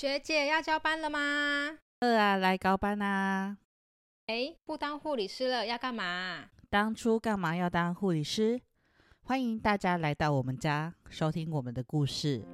学姐要交班了吗？二啊，来高班啊！哎，不当护理师了，要干嘛？当初干嘛要当护理师？欢迎大家来到我们家，收听我们的故事。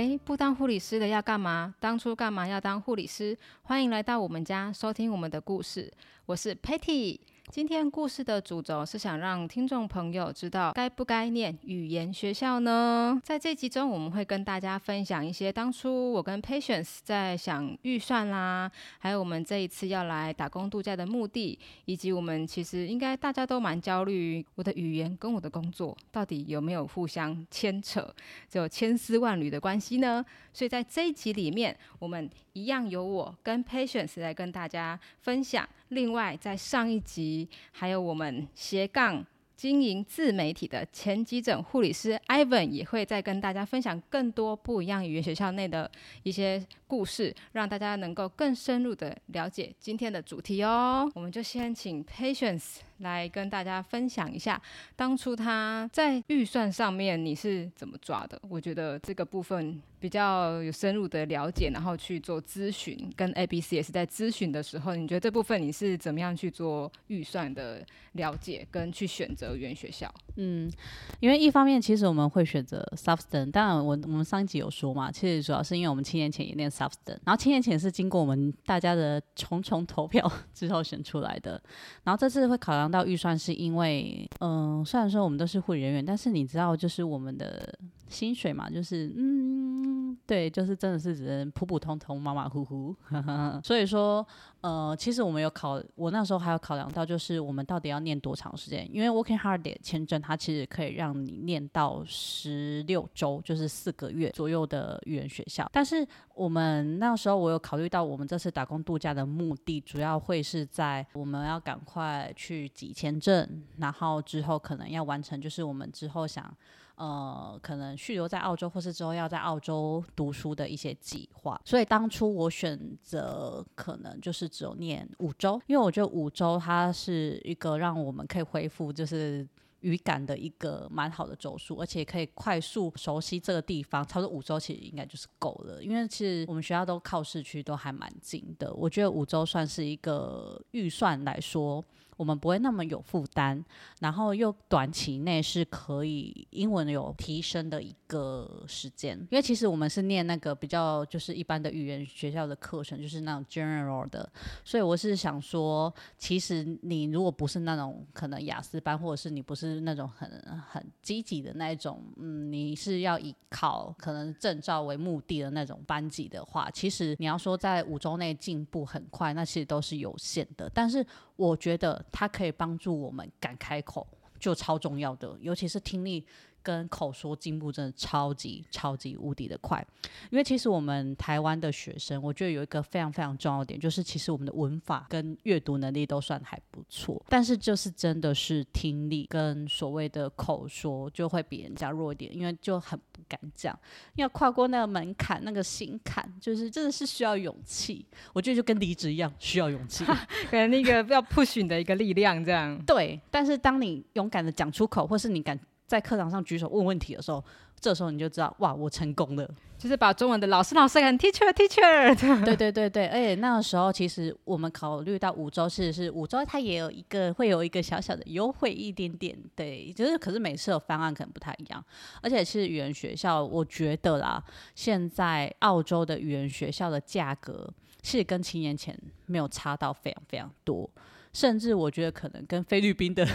哎，不当护理师的要干嘛？当初干嘛要当护理师？欢迎来到我们家，收听我们的故事。我是 Patty。今天故事的主轴是想让听众朋友知道该不该念语言学校呢？在这集中，我们会跟大家分享一些当初我跟 Patience 在想预算啦，还有我们这一次要来打工度假的目的，以及我们其实应该大家都蛮焦虑，我的语言跟我的工作到底有没有互相牵扯，就千丝万缕的关系呢？所以在这一集里面，我们一样由我跟 Patience 来跟大家分享。另外，在上一集，还有我们斜杠经营自媒体的前急诊护理师 Ivan 也会再跟大家分享更多不一样语言学校内的一些故事，让大家能够更深入的了解今天的主题哦。我们就先请 Patience 来跟大家分享一下，当初他在预算上面你是怎么抓的？我觉得这个部分。比较有深入的了解，然后去做咨询，跟 A、B、C 也是在咨询的时候，你觉得这部分你是怎么样去做预算的了解，跟去选择原学校？嗯，因为一方面其实我们会选择 Substance，当然我我们上一集有说嘛，其实主要是因为我们七年前也念 Substance，然后七年前是经过我们大家的重重投票之后选出来的，然后这次会考量到预算，是因为嗯，虽然说我们都是护理人员，但是你知道就是我们的薪水嘛，就是嗯。对，就是真的是只能普普通通、马马虎虎。所以说，呃，其实我们有考，我那时候还有考量到，就是我们到底要念多长时间？因为 Working Hard 签证，它其实可以让你念到十六周，就是四个月左右的语言学校。但是我们那时候，我有考虑到，我们这次打工度假的目的，主要会是在我们要赶快去几签证，然后之后可能要完成，就是我们之后想。呃，可能续留在澳洲，或是之后要在澳洲读书的一些计划。所以当初我选择可能就是只有念五周，因为我觉得五周它是一个让我们可以恢复就是语感的一个蛮好的周数，而且可以快速熟悉这个地方。差不多五周其实应该就是够了，因为其实我们学校都靠市区，都还蛮近的。我觉得五周算是一个预算来说。我们不会那么有负担，然后又短期内是可以英文有提升的一个时间，因为其实我们是念那个比较就是一般的语言学校的课程，就是那种 general 的，所以我是想说，其实你如果不是那种可能雅思班，或者是你不是那种很很积极的那一种，嗯，你是要以考可能证照为目的的那种班级的话，其实你要说在五周内进步很快，那其实都是有限的，但是。我觉得它可以帮助我们敢开口，就超重要的，尤其是听力。跟口说进步真的超级超级无敌的快，因为其实我们台湾的学生，我觉得有一个非常非常重要的点，就是其实我们的文法跟阅读能力都算还不错，但是就是真的是听力跟所谓的口说就会比人家弱一点，因为就很不敢讲，要跨过那个门槛那个心坎，就是真的是需要勇气。我觉得就跟离职一样，需要勇气，可能那个要 push 的一个力量这样。对，但是当你勇敢的讲出口，或是你敢。在课堂上举手问问题的时候，这时候你就知道，哇，我成功了，就是把中文的老师老师喊 teacher teacher。对对对对，而且那个时候其实我们考虑到五周是是五周，它也有一个会有一个小小的优惠一点点，对，就是可是每次的方案可能不太一样。而且是语言学校，我觉得啦，现在澳洲的语言学校的价格是跟七年前没有差到非常非常多，甚至我觉得可能跟菲律宾的。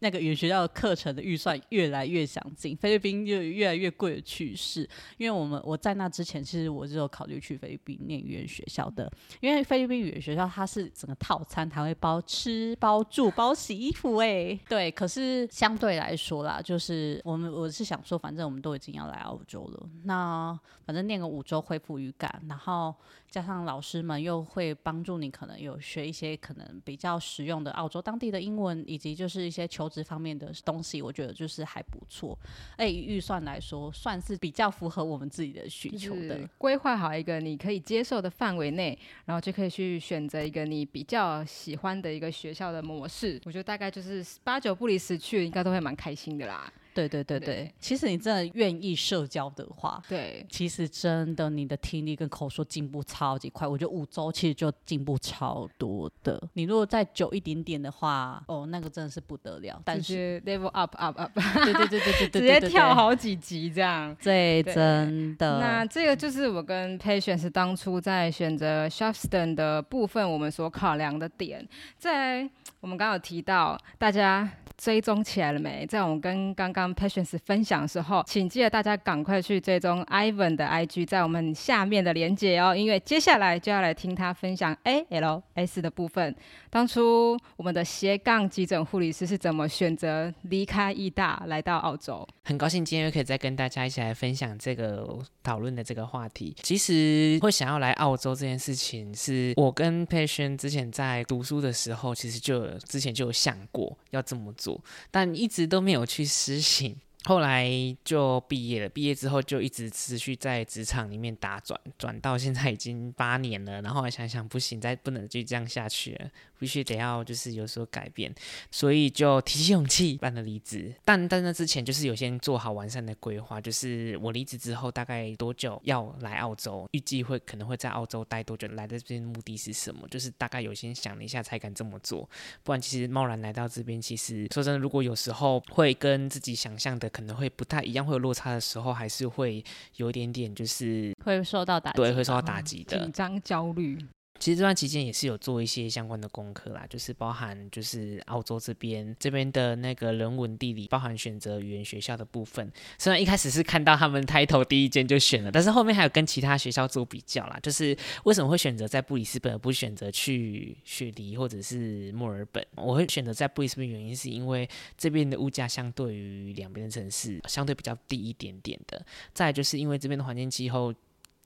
那个语言学校的课程的预算越来越想进，菲律宾就越来越贵的趋势。因为我们我在那之前，其实我是有考虑去菲律宾念语言学校的，因为菲律宾语言学校它是整个套餐，它会包吃、包住、包洗衣服。哎，对。可是相对来说啦，就是我们我是想说，反正我们都已经要来澳洲了，那反正念个五周恢复语感，然后加上老师们又会帮助你，可能有学一些可能比较实用的澳洲当地的英文，以及就是一些求。职方面的东西，我觉得就是还不错。哎，预算来说，算是比较符合我们自己的需求的。规划好一个你可以接受的范围内，然后就可以去选择一个你比较喜欢的一个学校的模式。我觉得大概就是八九不离十去，应该都会蛮开心的啦。对对对对，其实你真的愿意社交的话，对，其实真的你的听力跟口说进步超级快。我觉得五周其实就进步超多的。你如果再久一点点的话，哦，那个真的是不得了。但是 level up up up，对对对对对 对，直接跳好几级这样。对，真的。那这个就是我跟 Patience 当初在选择 Shafton 的部分，我们所考量的点。在我们刚刚有提到，大家。追踪起来了没？在我们跟刚刚 Patience 分享的时候，请记得大家赶快去追踪 Ivan 的 IG，在我们下面的连接哦。因为接下来就要来听他分享 ALS 的部分。当初我们的斜杠急诊护理师是怎么选择离开义大来到澳洲？很高兴今天又可以再跟大家一起来分享这个讨论的这个话题。其实会想要来澳洲这件事情，是我跟 Patience 之前在读书的时候，其实就之前就有想过要这么做。但一直都没有去施行。后来就毕业了，毕业之后就一直持续在职场里面打转，转到现在已经八年了。然后来想想，不行，再不能就这样下去了，必须得要就是有所改变，所以就提起勇气办了离职。但 但那之前就是有先做好完善的规划，就是我离职之后大概多久要来澳洲，预计会可能会在澳洲待多久，来的这边目的是什么，就是大概有先想了一下才敢这么做。不然其实贸然来到这边，其实说真的，如果有时候会跟自己想象的。可能会不太一样，会有落差的时候，还是会有一点点，就是会受到打击，对，会受到打击的，紧张、焦虑。其实这段期间也是有做一些相关的功课啦，就是包含就是澳洲这边这边的那个人文地理，包含选择语言学校的部分。虽然一开始是看到他们抬头第一间就选了，但是后面还有跟其他学校做比较啦。就是为什么会选择在布里斯本，而不选择去雪梨或者是墨尔本？我会选择在布里斯本，原因是因为这边的物价相对于两边的城市相对比较低一点点的。再就是因为这边的环境气候。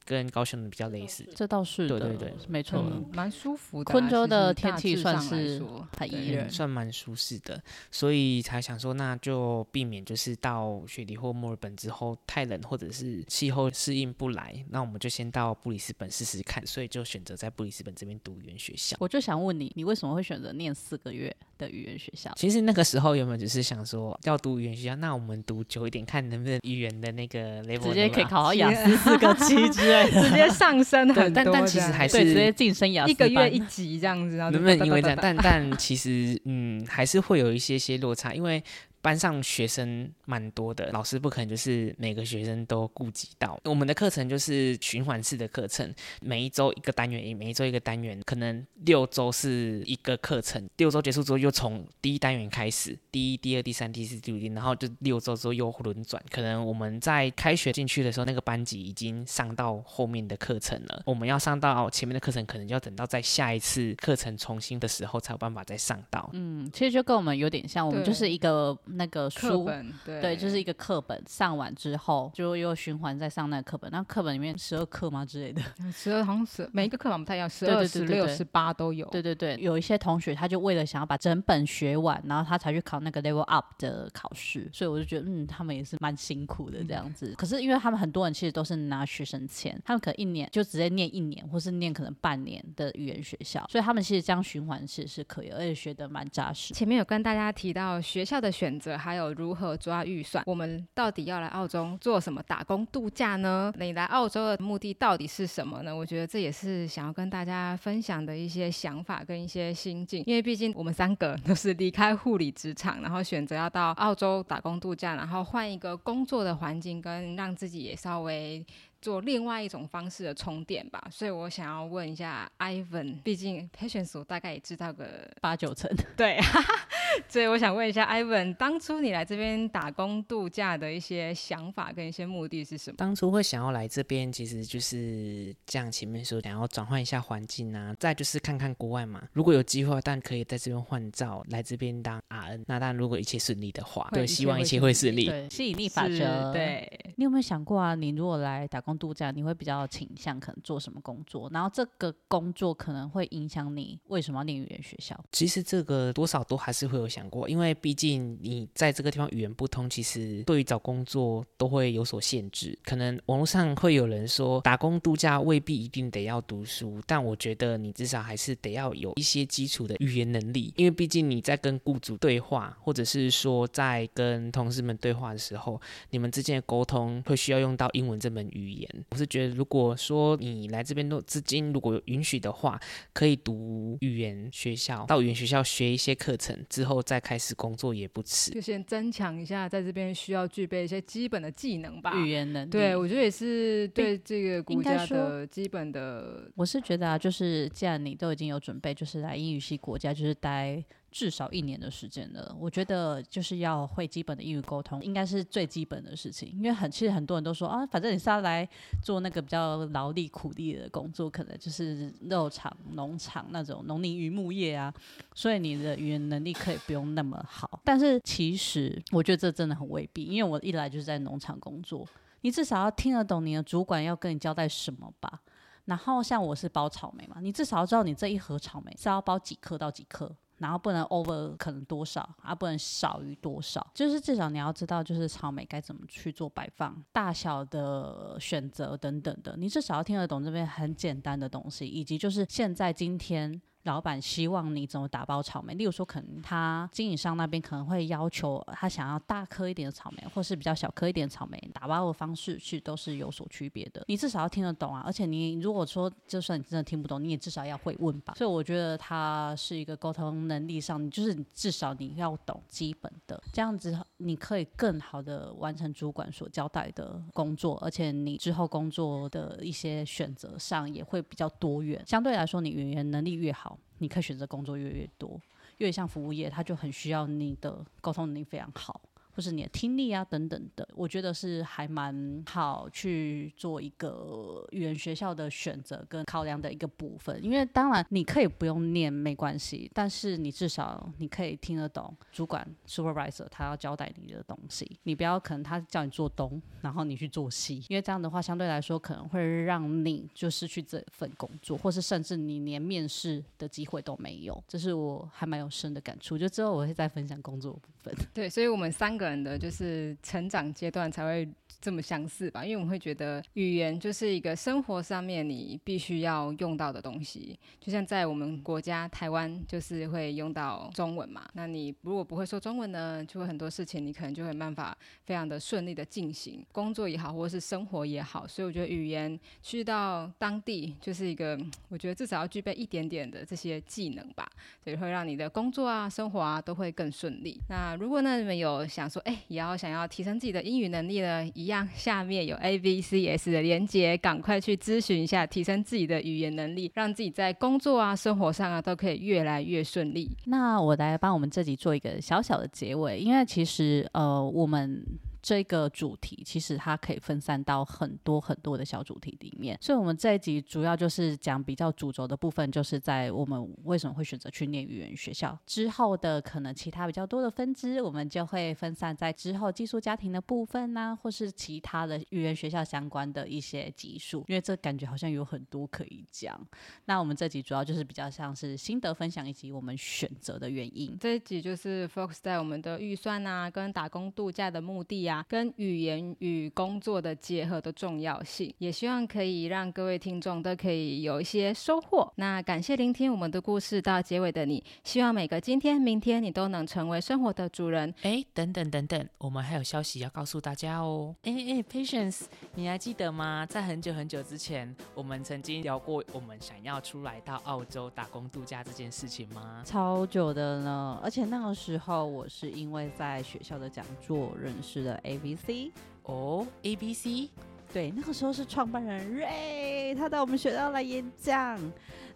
跟高雄的比较类似，这倒是对对对，没错，蛮舒服的。昆州的天气算是很宜人，算蛮舒适的，所以才想说，那就避免就是到雪梨或墨尔本之后太冷，或者是气候适应不来，那我们就先到布里斯本试试看。所以就选择在布里斯本这边读语言学校。我就想问你，你为什么会选择念四个月的语言学校？其实那个时候原本只是想说要读语言学校，那我们读久一点，看能不能语言的那个 level 直接可以考到雅思四个七 之类直接上升很多，但但其实还是直接晋升雅思一个月一级这样子，能不能因为这样？但但其实嗯，还是会有一些些落差，因为。班上学生蛮多的，老师不可能就是每个学生都顾及到。我们的课程就是循环式的课程，每一周一个单元，每一周一个单元，可能六周是一个课程，六周结束之后又从第一单元开始，第一、第二、第三、第四、第五，然后就六周之后又轮转。可能我们在开学进去的时候，那个班级已经上到后面的课程了，我们要上到前面的课程，可能就要等到在下一次课程重新的时候才有办法再上到。嗯，其实就跟我们有点像，我们就是一个。那个书对，就是一个课本，上完之后就又循环再上那个课本。那课本里面十二课吗之类的？十二好像是每一个课本不太一样，十二、十六、十八都有。对对对，有一些同学他就为了想要把整本学完，然后他才去考那个 level up 的考试。所以我就觉得，嗯，他们也是蛮辛苦的这样子。可是因为他们很多人其实都是拿学生签，他们可能一年就直接念一年，或是念可能半年的语言学校，所以他们其实这样循环其实是可以，而且学的蛮扎实。前面有跟大家提到学校的选择。还有如何抓预算？我们到底要来澳洲做什么打工度假呢？你来澳洲的目的到底是什么呢？我觉得这也是想要跟大家分享的一些想法跟一些心境。因为毕竟我们三个都是离开护理职场，然后选择要到澳洲打工度假，然后换一个工作的环境，跟让自己也稍微。做另外一种方式的充电吧，所以我想要问一下 Ivan，毕竟 Patience 我大概也知道个八九成，对，所以我想问一下 Ivan，当初你来这边打工度假的一些想法跟一些目的是什么？当初会想要来这边，其实就是这样前面说想要转换一下环境啊，再就是看看国外嘛。如果有机会，但可以在这边换照，来这边当 RN。那当然，如果一切顺利的话，对，希望一切会顺利。对，吸引力法则。对，你有没有想过啊？你如果来打工？度假你会比较倾向可能做什么工作？然后这个工作可能会影响你为什么要念语言学校？其实这个多少都还是会有想过，因为毕竟你在这个地方语言不通，其实对于找工作都会有所限制。可能网络上会有人说，打工度假未必一定得要读书，但我觉得你至少还是得要有一些基础的语言能力，因为毕竟你在跟雇主对话，或者是说在跟同事们对话的时候，你们之间的沟通会需要用到英文这门语言。我是觉得，如果说你来这边都资金如果允许的话，可以读语言学校，到语言学校学一些课程之后再开始工作也不迟。就先增强一下，在这边需要具备一些基本的技能吧。语言能力，对，我觉得也是对这个国家的基本的。我是觉得啊，就是既然你都已经有准备，就是来英语系国家，就是待至少一年的时间了。我觉得就是要会基本的英语沟通，应该是最基本的事情。因为很其实很多人都说啊，反正你是要来做那个比较劳力苦力的工作，可能就是肉场、农场那种农林渔牧业啊，所以你的语言能力可以不用那么好。但是其实我觉得这真的很未必，因为我一来就是在农场工作，你至少要听得懂你的主管要跟你交代什么吧。然后像我是包草莓嘛，你至少要知道你这一盒草莓是要包几颗到几颗，然后不能 over 可能多少，啊不能少于多少，就是至少你要知道就是草莓该怎么去做摆放、大小的选择等等的，你至少要听得懂这边很简单的东西，以及就是现在今天。老板希望你怎么打包草莓，例如说，可能他经营商那边可能会要求他想要大颗一点的草莓，或是比较小颗一点的草莓，打包的方式去都是有所区别的。你至少要听得懂啊，而且你如果说就算你真的听不懂，你也至少要会问吧。所以我觉得他是一个沟通能力上，就是至少你要懂基本的，这样子你可以更好的完成主管所交代的工作，而且你之后工作的一些选择上也会比较多元。相对来说，你语言能力越好。你可以选择工作越来越多，越像服务业，它就很需要你的沟通能力非常好。或是你的听力啊等等的，我觉得是还蛮好去做一个语言学校的选择跟考量的一个部分。因为当然你可以不用念没关系，但是你至少你可以听得懂主管 supervisor 他要交代你的东西。你不要可能他叫你做东，然后你去做西，因为这样的话相对来说可能会让你就失去这份工作，或是甚至你连面试的机会都没有。这是我还蛮有深的感触。就之后我会再分享工作部分。对，所以我们三个个人的就是成长阶段才会这么相似吧，因为我们会觉得语言就是一个生活上面你必须要用到的东西，就像在我们国家台湾就是会用到中文嘛，那你如果不会说中文呢，就会很多事情你可能就会没办法非常的顺利的进行工作也好，或者是生活也好，所以我觉得语言去到当地就是一个，我觉得至少要具备一点点的这些技能吧，所以会让你的工作啊、生活啊都会更顺利。那如果呢你们有想说，哎，也要想要提升自己的英语能力呢，一样下面有 A B C S 的连接，赶快去咨询一下，提升自己的语言能力，让自己在工作啊、生活上啊都可以越来越顺利。那我来帮我们自己做一个小小的结尾，因为其实呃我们。这个主题其实它可以分散到很多很多的小主题里面，所以我们这一集主要就是讲比较主轴的部分，就是在我们为什么会选择去念语言学校之后的可能其他比较多的分支，我们就会分散在之后寄宿家庭的部分呐，或是其他的语言学校相关的一些集数，因为这感觉好像有很多可以讲。那我们这集主要就是比较像是心得分享以及我们选择的原因。这一集就是 focus 在我们的预算啊，跟打工度假的目的啊，跟语言与工作的结合的重要性，也希望可以让各位听众都可以有一些收获。那感谢聆听我们的故事到结尾的你，希望每个今天、明天你都能成为生活的主人。哎，等等等等，我们还有消息要告诉大家哦。哎哎，Patience，你还记得吗？在很久很久之前，我们曾经聊过我们想要出来到澳洲打工度假这件事情吗？超久的呢，而且那个时候我是因为在学校的讲座认识了 A B C。哦，A B C，对，那个时候是创办人 Ray，他到我们学校来演讲，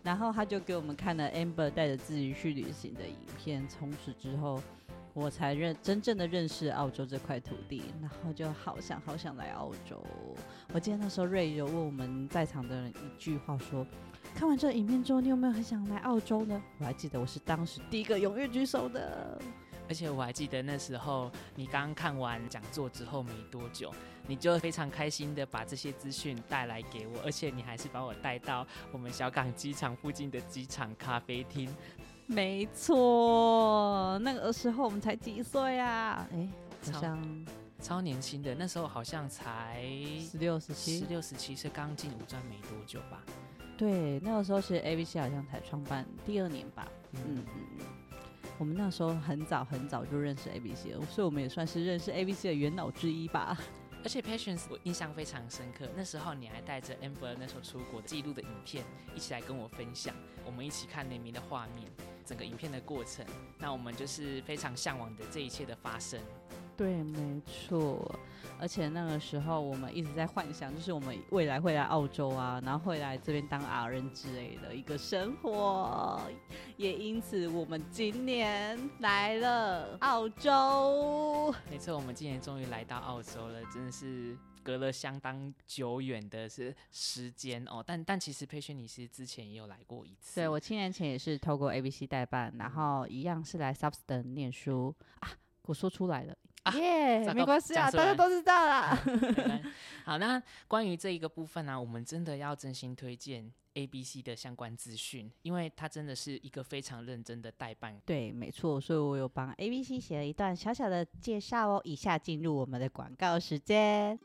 然后他就给我们看了 Amber 带着自己去旅行的影片，从此之后我才认真正的认识澳洲这块土地，然后就好想好想来澳洲。我记得那时候 Ray 有问我们在场的人一句话说：“看完这影片之后，你有没有很想来澳洲呢？”我还记得我是当时第一个踊跃举手的。而且我还记得那时候你刚看完讲座之后没多久，你就非常开心的把这些资讯带来给我，而且你还是把我带到我们小港机场附近的机场咖啡厅。没错，那个时候我们才几岁啊？哎，好像超年轻的，那时候好像才十六、十七十。六、十七岁，刚进五专没多久吧。对，那个时候其实 ABC 好像才创办第二年吧。嗯嗯，嗯嗯。我们那时候很早很早就认识 ABC 了，所以我们也算是认识 ABC 的元老之一吧。而且 Patience 我印象非常深刻，那时候你还带着 Ember 那时候出国记录的影片一起来跟我分享，我们一起看联名的画面，整个影片的过程，那我们就是非常向往的这一切的发生。对，没错。而且那个时候我们一直在幻想，就是我们未来会来澳洲啊，然后会来这边当 R N 之类的一个生活。也因此，我们今年来了澳洲。没错，我们今年终于来到澳洲了，真的是隔了相当久远的是时间哦。但但其实佩轩你是之前也有来过一次，对我七年前也是透过 ABC 代办，然后一样是来 Substan 念书啊。我说出来了，啊耶、没关系啊，大家都知道啦。好，那关于这一个部分呢、我们真的要真心推荐 A、B、C 的相关资讯，因为它真的是一个非常认真的代办。对，没错，所以我有帮 ABC 写了一段小小的介绍哦。以下进入我们的广告时间。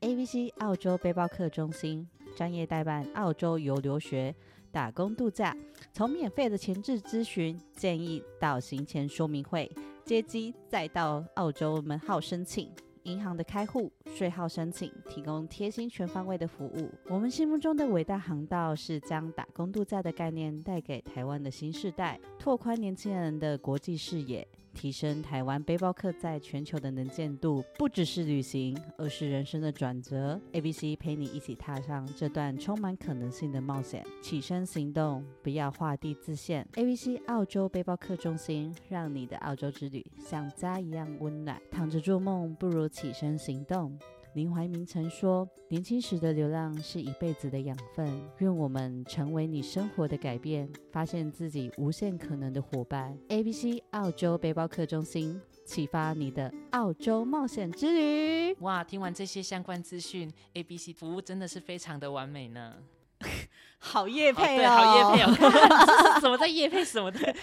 ABC 澳洲背包客中心专业代办澳洲游留学、打工度假，从免费的前置咨询建议到行前说明会，接机再到澳洲门号申请。银行的开户、税号申请，提供贴心全方位的服务。我们心目中的伟大航道是将打工度假的概念带给台湾的新世代，拓宽年轻人的国际视野，提升台湾背包客在全球的能见度。不只是旅行，而是人生的转折。ABC 陪你一起踏上这段充满可能性的冒险，起身行动，不要画地自限。ABC 澳洲背包客中心，让你的澳洲之旅像家一样温暖。躺着做梦，不如起身行动。林怀民曾说：“年轻时的流浪是一辈子的养分。”愿我们成为你生活的改变，发现自己无限可能的伙伴。ABC 澳洲背包客中心，启发你的澳洲冒险之旅。哇，听完这些相关资讯，A、B、C 服务真的是非常的完美呢。好夜哦对，好叶配哦，怎么在叶配什么的？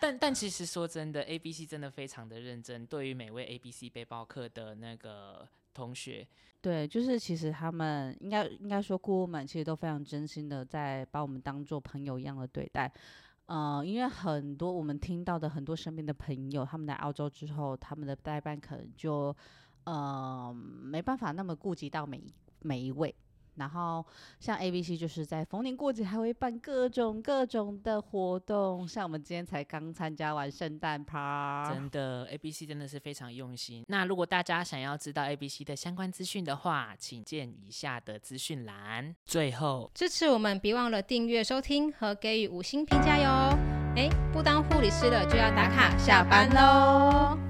但但其实说真的，A、B、C 真的非常的认真，对于每位 A、B、C 背包客的那个同学，对，就是其实他们应该应该说顾问们其实都非常真心的在把我们当做朋友一样的对待。呃，因为很多我们听到的很多身边的朋友，他们来澳洲之后，他们的代办可能就呃没办法那么顾及到每一每一位。然后像 A、B、C 就是在逢年过节还会办各种各种的活动，像我们今天才刚参加完圣诞趴，真的 A、B、C 真的是非常用心。那如果大家想要知道 A、B、C 的相关资讯的话，请见以下的资讯栏。最后，支持我们，别忘了订阅、收听和给予五星评价哟。哎，不当护理师了就要打卡下班喽。